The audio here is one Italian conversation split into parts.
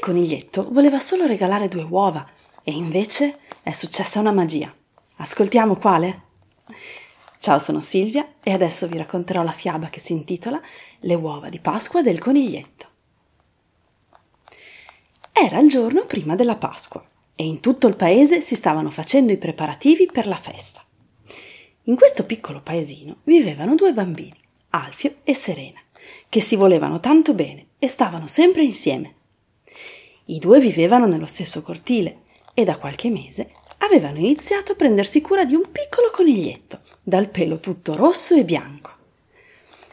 coniglietto voleva solo regalare due uova e invece è successa una magia. Ascoltiamo quale? Ciao, sono Silvia e adesso vi racconterò la fiaba che si intitola Le uova di Pasqua del coniglietto. Era il giorno prima della Pasqua e in tutto il paese si stavano facendo i preparativi per la festa. In questo piccolo paesino vivevano due bambini, Alfio e Serena, che si volevano tanto bene e stavano sempre insieme. I due vivevano nello stesso cortile e da qualche mese avevano iniziato a prendersi cura di un piccolo coniglietto, dal pelo tutto rosso e bianco.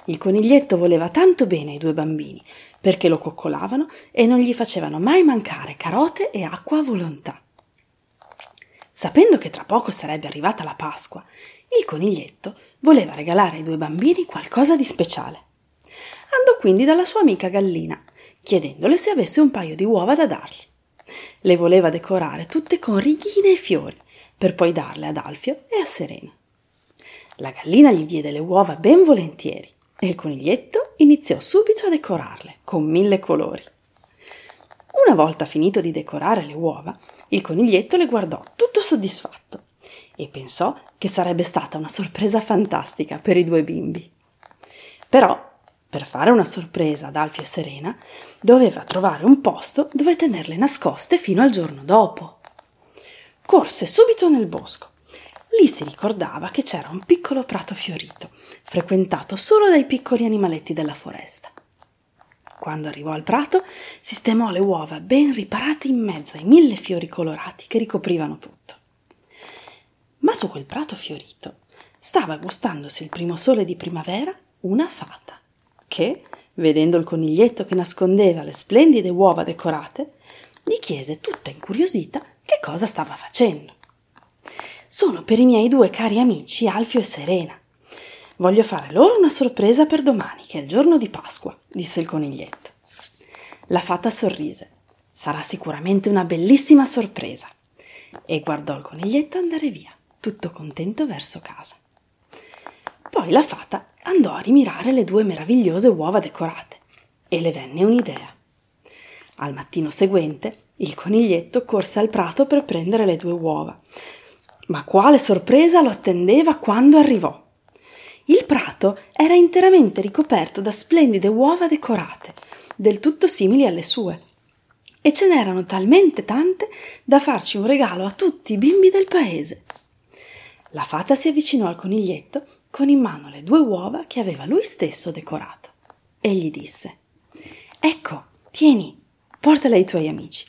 Il coniglietto voleva tanto bene ai due bambini, perché lo coccolavano e non gli facevano mai mancare carote e acqua a volontà. Sapendo che tra poco sarebbe arrivata la Pasqua, il coniglietto voleva regalare ai due bambini qualcosa di speciale. Andò quindi dalla sua amica gallina, chiedendole se avesse un paio di uova da dargli. Le voleva decorare tutte con righine e fiori, per poi darle ad Alfio e a Serena. La gallina gli diede le uova ben volentieri e il coniglietto iniziò subito a decorarle con mille colori. Una volta finito di decorare le uova, il coniglietto le guardò tutto soddisfatto e pensò che sarebbe stata una sorpresa fantastica per i due bimbi. Però, per fare una sorpresa ad Alfio e Serena, doveva trovare un posto dove tenerle nascoste fino al giorno dopo. Corse subito nel bosco. Lì si ricordava che c'era un piccolo prato fiorito, frequentato solo dai piccoli animaletti della foresta. Quando arrivò al prato, sistemò le uova ben riparate in mezzo ai mille fiori colorati che ricoprivano tutto. Ma su quel prato fiorito stava gustandosi il primo sole di primavera una fata, che, vedendo il coniglietto che nascondeva le splendide uova decorate, gli chiese tutta incuriosita che cosa stava facendo. Sono per i miei due cari amici Alfio e Serena. Voglio fare loro una sorpresa per domani, che è il giorno di Pasqua, disse il coniglietto. La fata sorrise. Sarà sicuramente una bellissima sorpresa. E guardò il coniglietto andare via tutto contento verso casa. Poi la fata andò a rimirare le due meravigliose uova decorate e le venne un'idea. Al mattino seguente il coniglietto corse al prato per prendere le due uova. Ma quale sorpresa lo attendeva quando arrivò! Il prato era interamente ricoperto da splendide uova decorate, del tutto simili alle sue, e ce n'erano talmente tante da farci un regalo a tutti i bimbi del paese. La fata si avvicinò al coniglietto con in mano le due uova che aveva lui stesso decorato e gli disse Ecco, tieni, portale ai tuoi amici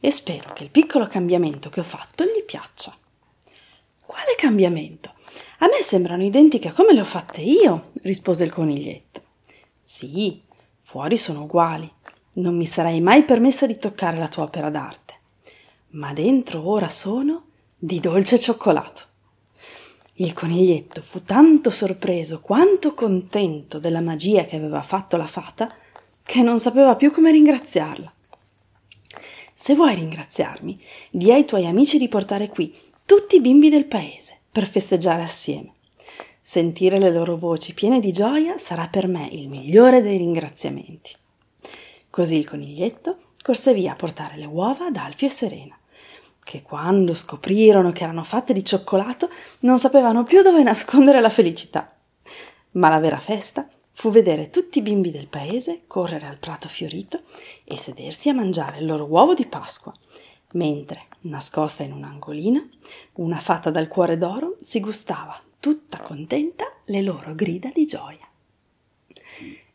e spero che il piccolo cambiamento che ho fatto gli piaccia. Quale cambiamento? A me sembrano identiche come le ho fatte io, rispose il coniglietto. Sì, fuori sono uguali. Non mi sarei mai permessa di toccare la tua opera d'arte. Ma dentro ora sono di dolce cioccolato. Il coniglietto fu tanto sorpreso quanto contento della magia che aveva fatto la fata che non sapeva più come ringraziarla. Se vuoi ringraziarmi, di ai tuoi amici di portare qui tutti i bimbi del paese per festeggiare assieme. Sentire le loro voci piene di gioia sarà per me il migliore dei ringraziamenti. Così il coniglietto corse via a portare le uova ad Alfio e Serena che quando scoprirono che erano fatte di cioccolato non sapevano più dove nascondere la felicità. Ma la vera festa fu vedere tutti i bimbi del paese correre al prato fiorito e sedersi a mangiare il loro uovo di Pasqua, mentre, nascosta in un angolino, una fata dal cuore d'oro si gustava, tutta contenta, le loro grida di gioia.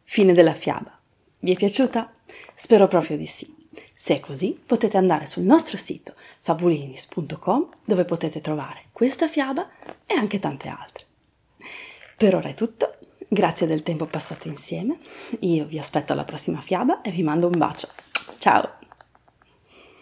Fine della fiaba. Vi è piaciuta? Spero proprio di sì. Se è così, potete andare sul nostro sito fabulinis.com dove potete trovare questa fiaba e anche tante altre. Per ora è tutto, grazie del tempo passato insieme, io vi aspetto alla prossima fiaba e vi mando un bacio. Ciao!